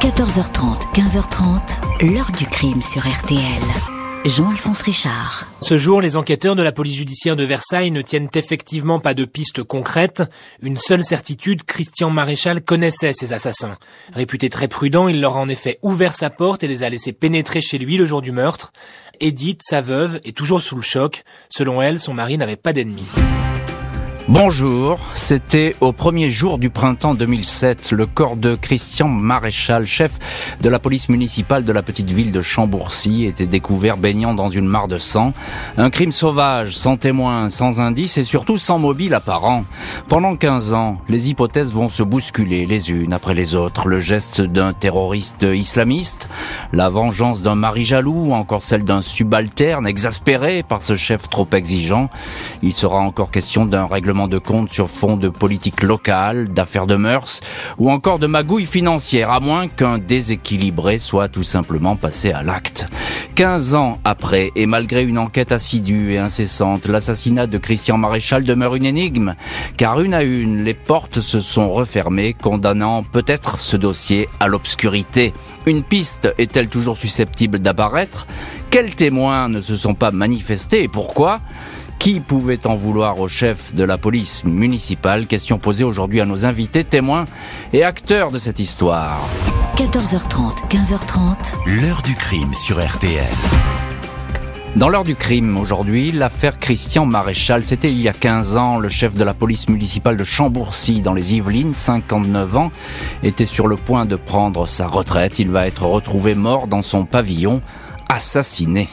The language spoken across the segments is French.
14h30, 15h30, l'heure du crime sur RTL. Jean-Alphonse Richard. Ce jour, les enquêteurs de la police judiciaire de Versailles ne tiennent effectivement pas de pistes concrètes. Une seule certitude, Christian Maréchal connaissait ces assassins. Réputé très prudent, il leur a en effet ouvert sa porte et les a laissés pénétrer chez lui le jour du meurtre. Edith, sa veuve, est toujours sous le choc. Selon elle, son mari n'avait pas d'ennemis. Bonjour, c'était au premier jour du printemps 2007, le corps de Christian Maréchal, chef de la police municipale de la petite ville de Chambourcy, était découvert baignant dans une mare de sang. Un crime sauvage, sans témoins, sans indices et surtout sans mobile apparent. Pendant 15 ans, les hypothèses vont se bousculer les unes après les autres. Le geste d'un terroriste islamiste, la vengeance d'un mari jaloux ou encore celle d'un subalterne exaspéré par ce chef trop exigeant. Il sera encore question d'un règlement de compte sur fond de politique locale, d'affaires de mœurs ou encore de magouilles financières, à moins qu'un déséquilibré soit tout simplement passé à l'acte. 15 ans après, et malgré une enquête assidue et incessante, l'assassinat de Christian Maréchal demeure une énigme, car une à une, les portes se sont refermées, condamnant peut-être ce dossier à l'obscurité. Une piste est-elle toujours susceptible d'apparaître? Quels témoins ne se sont pas manifestés et pourquoi? Qui pouvait en vouloir au chef de la police municipale Question posée aujourd'hui à nos invités, témoins et acteurs de cette histoire. 14h30, 15h30. L'heure du crime sur RTL. Dans l'heure du crime, aujourd'hui, l'affaire Christian Maréchal. C'était il y a 15 ans. Le chef de la police municipale de Chambourcy, dans les Yvelines, 59 ans, était sur le point de prendre sa retraite. Il va être retrouvé mort dans son pavillon, assassiné.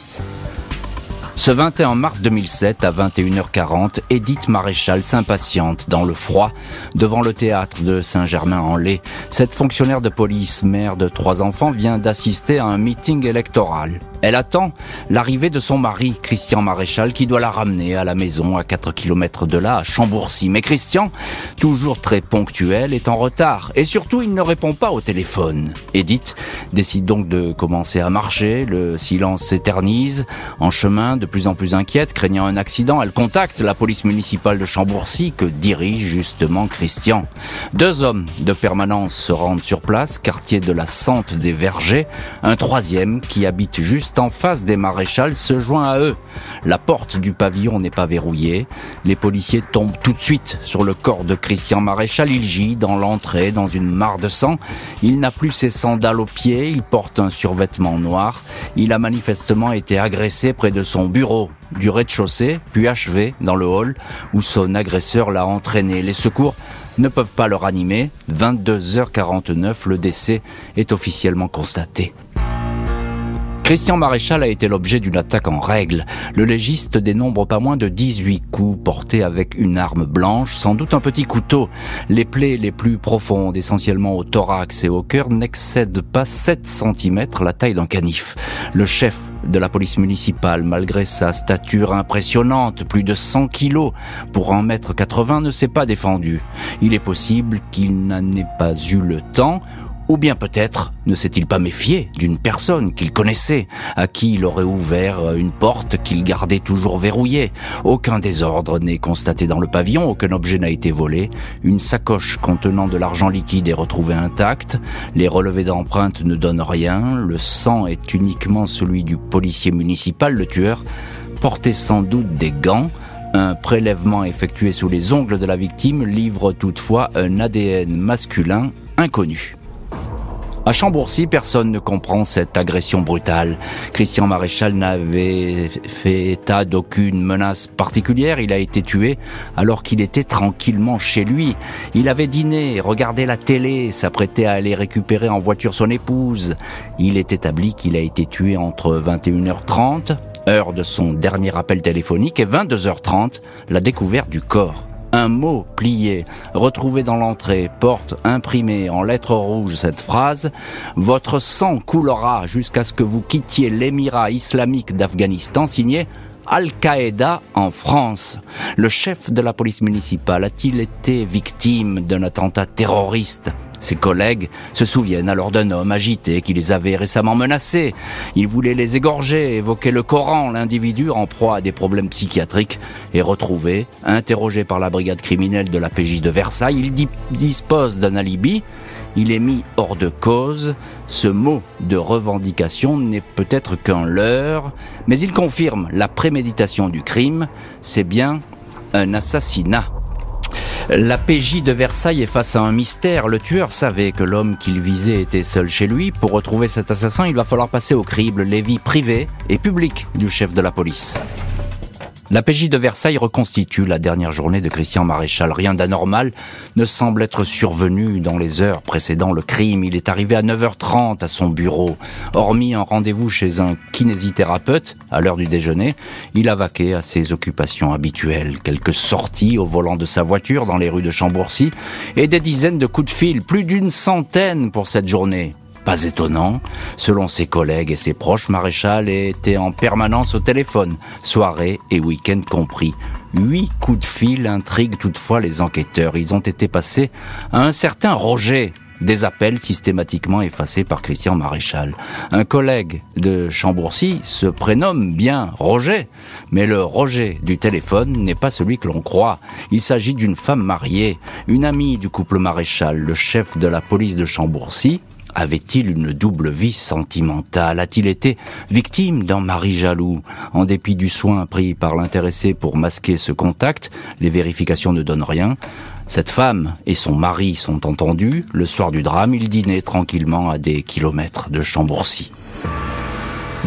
Ce 21 mars 2007, à 21h40, Edith Maréchal s'impatiente dans le froid devant le théâtre de Saint-Germain-en-Laye. Cette fonctionnaire de police, mère de trois enfants, vient d'assister à un meeting électoral. Elle attend l'arrivée de son mari, Christian Maréchal, qui doit la ramener à la maison à 4 km de là, à Chambourcy. Mais Christian, toujours très ponctuel, est en retard. Et surtout, il ne répond pas au téléphone. Edith décide donc de commencer à marcher. Le silence s'éternise. En chemin, de plus en plus inquiète, craignant un accident, elle contacte la police municipale de Chambourcy que dirige justement Christian. Deux hommes de permanence se rendent sur place, quartier de la Sente des Vergers. Un troisième qui habite juste en face des maréchals se joint à eux. La porte du pavillon n'est pas verrouillée. Les policiers tombent tout de suite sur le corps de Christian Maréchal. Il gît dans l'entrée, dans une mare de sang. Il n'a plus ses sandales aux pieds. Il porte un survêtement noir. Il a manifestement été agressé près de son bureau du rez-de-chaussée, puis achevé dans le hall où son agresseur l'a entraîné. Les secours ne peuvent pas le ranimer. 22h49, le décès est officiellement constaté. Christian Maréchal a été l'objet d'une attaque en règle. Le légiste dénombre pas moins de 18 coups portés avec une arme blanche, sans doute un petit couteau. Les plaies les plus profondes, essentiellement au thorax et au cœur, n'excèdent pas 7 cm la taille d'un canif. Le chef de la police municipale, malgré sa stature impressionnante, plus de 100 kilos pour 1 mètre 80, ne s'est pas défendu. Il est possible qu'il n'en ait pas eu le temps ou bien peut-être ne s'est-il pas méfié d'une personne qu'il connaissait, à qui il aurait ouvert une porte qu'il gardait toujours verrouillée. Aucun désordre n'est constaté dans le pavillon, aucun objet n'a été volé. Une sacoche contenant de l'argent liquide est retrouvée intacte. Les relevés d'empreintes ne donnent rien. Le sang est uniquement celui du policier municipal. Le tueur portait sans doute des gants. Un prélèvement effectué sous les ongles de la victime livre toutefois un ADN masculin inconnu. À Chambourcy, personne ne comprend cette agression brutale. Christian Maréchal n'avait fait état d'aucune menace particulière. Il a été tué alors qu'il était tranquillement chez lui. Il avait dîné, regardé la télé, s'apprêtait à aller récupérer en voiture son épouse. Il est établi qu'il a été tué entre 21h30, heure de son dernier appel téléphonique, et 22h30, la découverte du corps un mot plié, retrouvé dans l'entrée, porte imprimée en lettres rouges cette phrase Votre sang coulera jusqu'à ce que vous quittiez l'émirat islamique d'Afghanistan, signé Al-Qaïda en France. Le chef de la police municipale a-t-il été victime d'un attentat terroriste? Ses collègues se souviennent alors d'un homme agité qui les avait récemment menacés. Il voulait les égorger, évoquer le Coran. L'individu, en proie à des problèmes psychiatriques, est retrouvé, interrogé par la brigade criminelle de la PJ de Versailles. Il dispose d'un alibi. il est mis hors de cause. Ce mot de revendication n'est peut-être qu'un leurre, mais il confirme la préméditation du crime. C'est bien un assassinat. La PJ de Versailles est face à un mystère. Le tueur savait que l'homme qu'il visait était seul chez lui. Pour retrouver cet assassin, il va falloir passer au crible les vies privées et publiques du chef de la police. La PJ de Versailles reconstitue la dernière journée de Christian Maréchal. Rien d'anormal ne semble être survenu dans les heures précédant le crime. Il est arrivé à 9h30 à son bureau. Hormis un rendez-vous chez un kinésithérapeute à l'heure du déjeuner, il a vaqué à ses occupations habituelles. Quelques sorties au volant de sa voiture dans les rues de Chambourcy et des dizaines de coups de fil, plus d'une centaine pour cette journée. Pas étonnant, selon ses collègues et ses proches, Maréchal était en permanence au téléphone, soirée et week-end compris. Huit coups de fil intriguent toutefois les enquêteurs. Ils ont été passés à un certain Roger, des appels systématiquement effacés par Christian Maréchal. Un collègue de Chambourcy se prénomme bien Roger, mais le Roger du téléphone n'est pas celui que l'on croit. Il s'agit d'une femme mariée, une amie du couple Maréchal, le chef de la police de Chambourcy, avait-il une double vie sentimentale? A-t-il été victime d'un mari jaloux? En dépit du soin pris par l'intéressé pour masquer ce contact, les vérifications ne donnent rien. Cette femme et son mari sont entendus. Le soir du drame, ils dînaient tranquillement à des kilomètres de Chambourcy.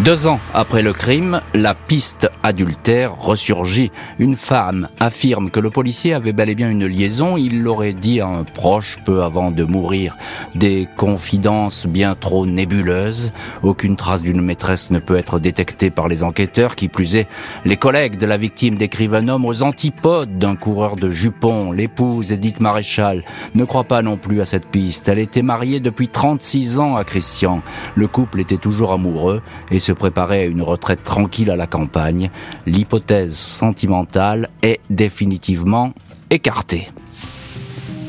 Deux ans après le crime, la piste adultère ressurgit. Une femme affirme que le policier avait bel et bien une liaison. Il l'aurait dit à un proche peu avant de mourir. Des confidences bien trop nébuleuses. Aucune trace d'une maîtresse ne peut être détectée par les enquêteurs. Qui plus est, les collègues de la victime décrivent un homme aux antipodes d'un coureur de jupons. L'épouse, Edith Maréchal, ne croit pas non plus à cette piste. Elle était mariée depuis 36 ans à Christian. Le couple était toujours amoureux et préparait à une retraite tranquille à la campagne, l'hypothèse sentimentale est définitivement écartée.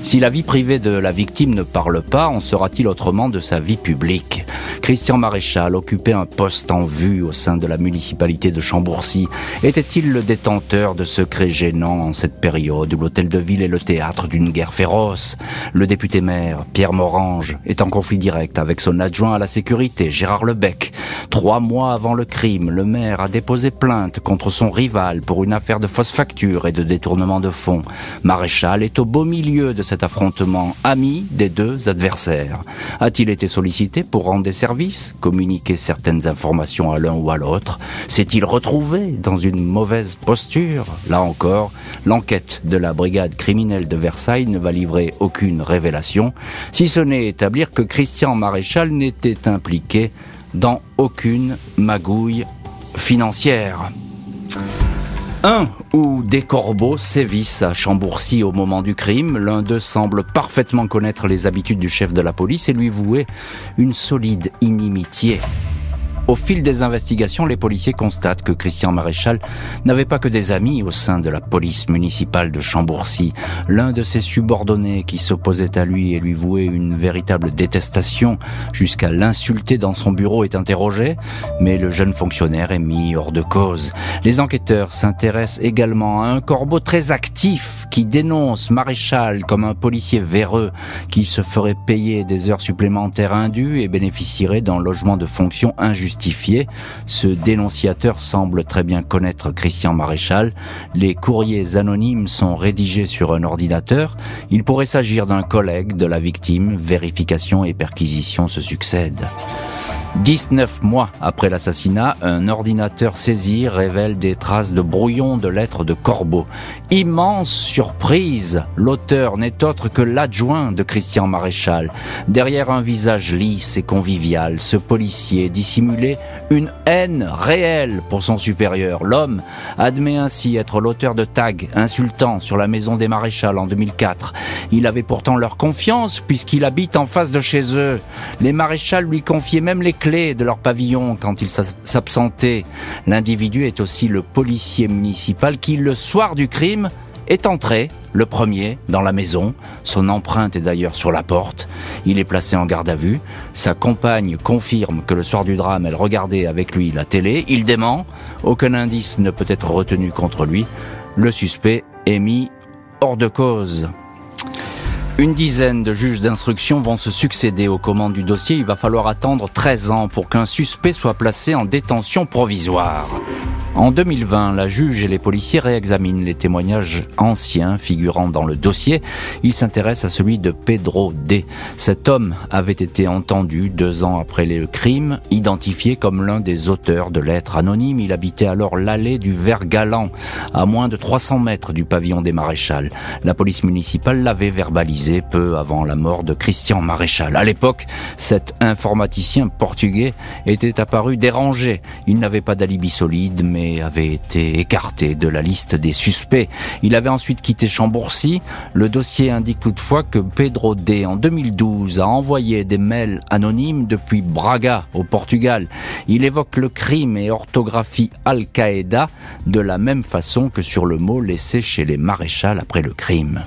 Si la vie privée de la victime ne parle pas, en sera-t-il autrement de sa vie publique? Christian Maréchal occupait un poste en vue au sein de la municipalité de Chambourcy. Était-il le détenteur de secrets gênants en cette période où l'hôtel de ville est le théâtre d'une guerre féroce? Le député maire, Pierre Morange, est en conflit direct avec son adjoint à la sécurité, Gérard Lebec. Trois mois avant le crime, le maire a déposé plainte contre son rival pour une affaire de fausse facture et de détournement de fonds. Maréchal est au beau milieu de cet affrontement, ami des deux adversaires. A-t-il été sollicité pour rendre des services, communiquer certaines informations à l'un ou à l'autre S'est-il retrouvé dans une mauvaise posture Là encore, l'enquête de la brigade criminelle de Versailles ne va livrer aucune révélation, si ce n'est établir que Christian Maréchal n'était impliqué dans aucune magouille financière. Un ou des corbeaux sévissent à Chambourcy au moment du crime. L'un d'eux semble parfaitement connaître les habitudes du chef de la police et lui vouer une solide inimitié. Au fil des investigations, les policiers constatent que Christian Maréchal n'avait pas que des amis au sein de la police municipale de Chambourcy. L'un de ses subordonnés qui s'opposait à lui et lui vouait une véritable détestation jusqu'à l'insulter dans son bureau est interrogé, mais le jeune fonctionnaire est mis hors de cause. Les enquêteurs s'intéressent également à un corbeau très actif qui dénonce Maréchal comme un policier véreux qui se ferait payer des heures supplémentaires indues et bénéficierait d'un logement de fonction injustifié ce dénonciateur semble très bien connaître Christian Maréchal. Les courriers anonymes sont rédigés sur un ordinateur. Il pourrait s'agir d'un collègue de la victime. Vérification et perquisition se succèdent. 19 mois après l'assassinat, un ordinateur saisi révèle des traces de brouillons de lettres de Corbeau. Immense surprise, l'auteur n'est autre que l'adjoint de Christian Maréchal. Derrière un visage lisse et convivial, ce policier dissimulait une haine réelle pour son supérieur. L'homme admet ainsi être l'auteur de tags insultants sur la maison des maréchals en 2004. Il avait pourtant leur confiance puisqu'il habite en face de chez eux. Les maréchals lui confiaient même les clés de leur pavillon quand il s'absentait. L'individu est aussi le policier municipal qui, le soir du crime, est entré, le premier, dans la maison. Son empreinte est d'ailleurs sur la porte. Il est placé en garde à vue. Sa compagne confirme que le soir du drame, elle regardait avec lui la télé. Il dément. Aucun indice ne peut être retenu contre lui. Le suspect est mis hors de cause. Une dizaine de juges d'instruction vont se succéder aux commandes du dossier. Il va falloir attendre 13 ans pour qu'un suspect soit placé en détention provisoire. En 2020, la juge et les policiers réexaminent les témoignages anciens figurant dans le dossier. Ils s'intéressent à celui de Pedro D. Cet homme avait été entendu deux ans après le crime, identifié comme l'un des auteurs de lettres anonymes. Il habitait alors l'allée du Vert Galant, à moins de 300 mètres du pavillon des Maréchals. La police municipale l'avait verbalisé peu avant la mort de Christian Maréchal. À l'époque, cet informaticien portugais était apparu dérangé. Il n'avait pas d'alibi solide, mais avait été écarté de la liste des suspects. Il avait ensuite quitté Chambourcy. Le dossier indique toutefois que Pedro D, en 2012, a envoyé des mails anonymes depuis Braga, au Portugal. Il évoque le crime et orthographie Al-Qaïda de la même façon que sur le mot laissé chez les maréchals après le crime.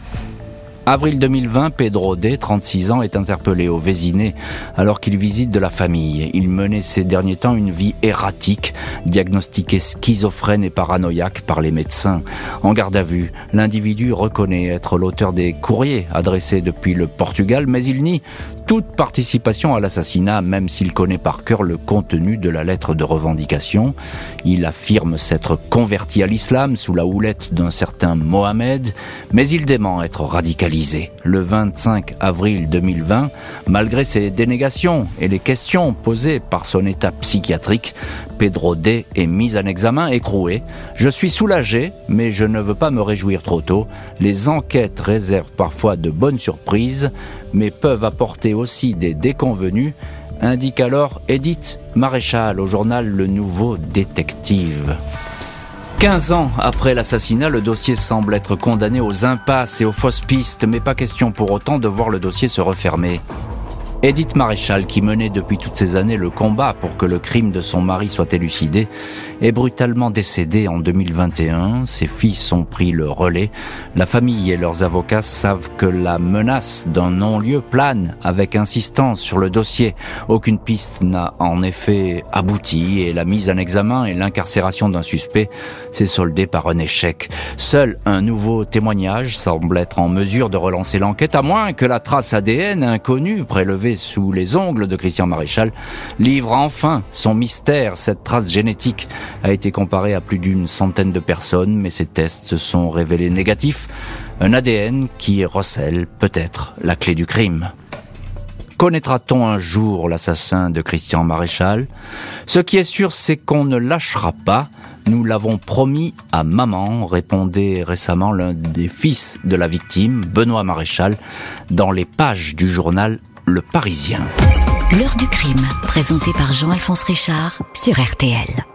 Avril 2020, Pedro D, 36 ans, est interpellé au Vésiné alors qu'il visite de la famille. Il menait ces derniers temps une vie erratique, diagnostiqué schizophrène et paranoïaque par les médecins. En garde à vue, l'individu reconnaît être l'auteur des courriers adressés depuis le Portugal, mais il nie toute participation à l'assassinat, même s'il connaît par cœur le contenu de la lettre de revendication. Il affirme s'être converti à l'islam sous la houlette d'un certain Mohamed, mais il dément être radicalisé. Le 25 avril 2020, malgré ses dénégations et les questions posées par son état psychiatrique, Pedro D est mis en examen écroué. Je suis soulagé, mais je ne veux pas me réjouir trop tôt. Les enquêtes réservent parfois de bonnes surprises, mais peuvent apporter aussi des déconvenus, indique alors Edith Maréchal au journal Le Nouveau Détective. 15 ans après l'assassinat, le dossier semble être condamné aux impasses et aux fausses pistes, mais pas question pour autant de voir le dossier se refermer. Edith Maréchal, qui menait depuis toutes ces années le combat pour que le crime de son mari soit élucidé, est brutalement décédée en 2021. Ses fils ont pris le relais. La famille et leurs avocats savent que la menace d'un non-lieu plane avec insistance sur le dossier. Aucune piste n'a en effet abouti et la mise en examen et l'incarcération d'un suspect s'est soldée par un échec. Seul un nouveau témoignage semble être en mesure de relancer l'enquête, à moins que la trace ADN inconnue prélevée sous les ongles de Christian Maréchal, livre enfin son mystère. Cette trace génétique a été comparée à plus d'une centaine de personnes, mais ces tests se sont révélés négatifs. Un ADN qui recèle peut-être la clé du crime. Connaîtra-t-on un jour l'assassin de Christian Maréchal? Ce qui est sûr, c'est qu'on ne lâchera pas. Nous l'avons promis à maman, répondait récemment l'un des fils de la victime, Benoît Maréchal, dans les pages du journal le Parisien. L'heure du crime, présenté par Jean-Alphonse Richard sur RTL.